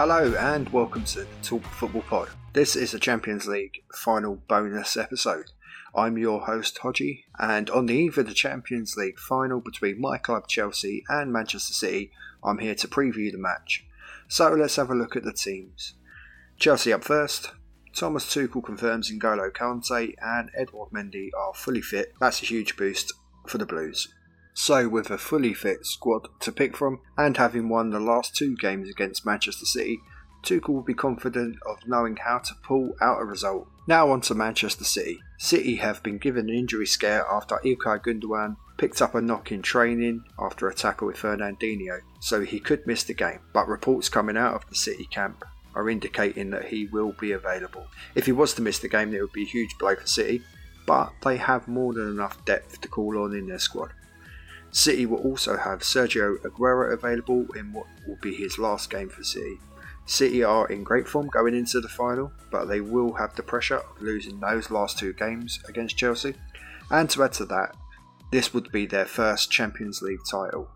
Hello and welcome to the Talk Football Pod. This is a Champions League final bonus episode. I'm your host Hodgie, and on the eve of the Champions League final between my club Chelsea and Manchester City, I'm here to preview the match. So let's have a look at the teams. Chelsea up first. Thomas Tuchel confirms N'Golo Kante and Edouard Mendy are fully fit. That's a huge boost for the Blues. So, with a fully fit squad to pick from, and having won the last two games against Manchester City, Tuchel will be confident of knowing how to pull out a result. Now on to Manchester City. City have been given an injury scare after Ilkay Gundogan picked up a knock in training after a tackle with Fernandinho, so he could miss the game. But reports coming out of the City camp are indicating that he will be available. If he was to miss the game, it would be a huge blow for City, but they have more than enough depth to call on in their squad. City will also have Sergio Aguero available in what will be his last game for City. City are in great form going into the final, but they will have the pressure of losing those last two games against Chelsea. And to add to that, this would be their first Champions League title.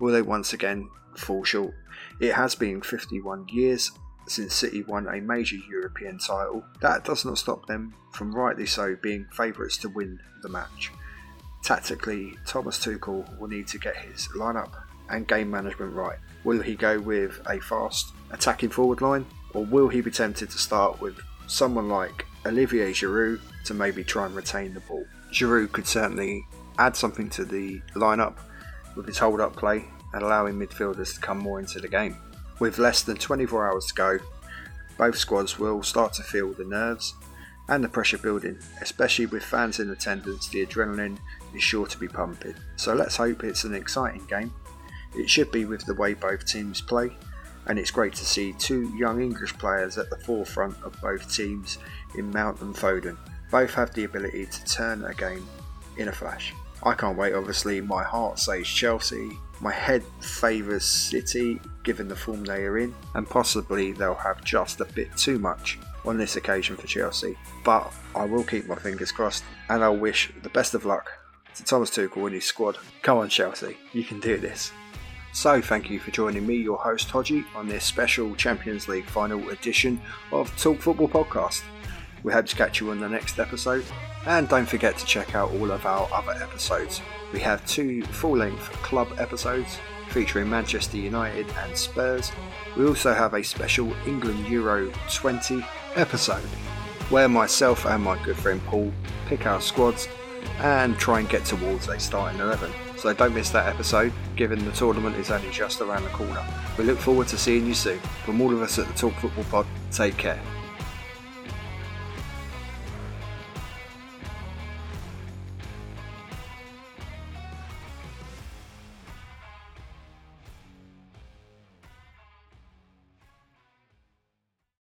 Will they once again fall short? It has been 51 years since City won a major European title. That does not stop them from rightly so being favourites to win the match. Tactically, Thomas Tuchel will need to get his lineup and game management right. Will he go with a fast attacking forward line, or will he be tempted to start with someone like Olivier Giroud to maybe try and retain the ball? Giroud could certainly add something to the lineup with his hold up play and allowing midfielders to come more into the game. With less than 24 hours to go, both squads will start to feel the nerves and the pressure building, especially with fans in attendance. The adrenaline is sure to be pumping. So let's hope it's an exciting game. It should be with the way both teams play, and it's great to see two young English players at the forefront of both teams in Mount and Foden. Both have the ability to turn a game in a flash. I can't wait, obviously, my heart says Chelsea, my head favours City given the form they are in, and possibly they'll have just a bit too much on this occasion for Chelsea. But I will keep my fingers crossed and I'll wish the best of luck to Thomas Tuchel and his squad. Come on, Chelsea, you can do this. So, thank you for joining me, your host Hodgie, on this special Champions League final edition of Talk Football Podcast. We hope to catch you on the next episode, and don't forget to check out all of our other episodes. We have two full length club episodes featuring Manchester United and Spurs. We also have a special England Euro 20 episode where myself and my good friend Paul pick our squads and try and get towards a starting 11. So don't miss that episode, given the tournament is only just around the corner. We look forward to seeing you soon. From all of us at the Talk Football Pod, take care.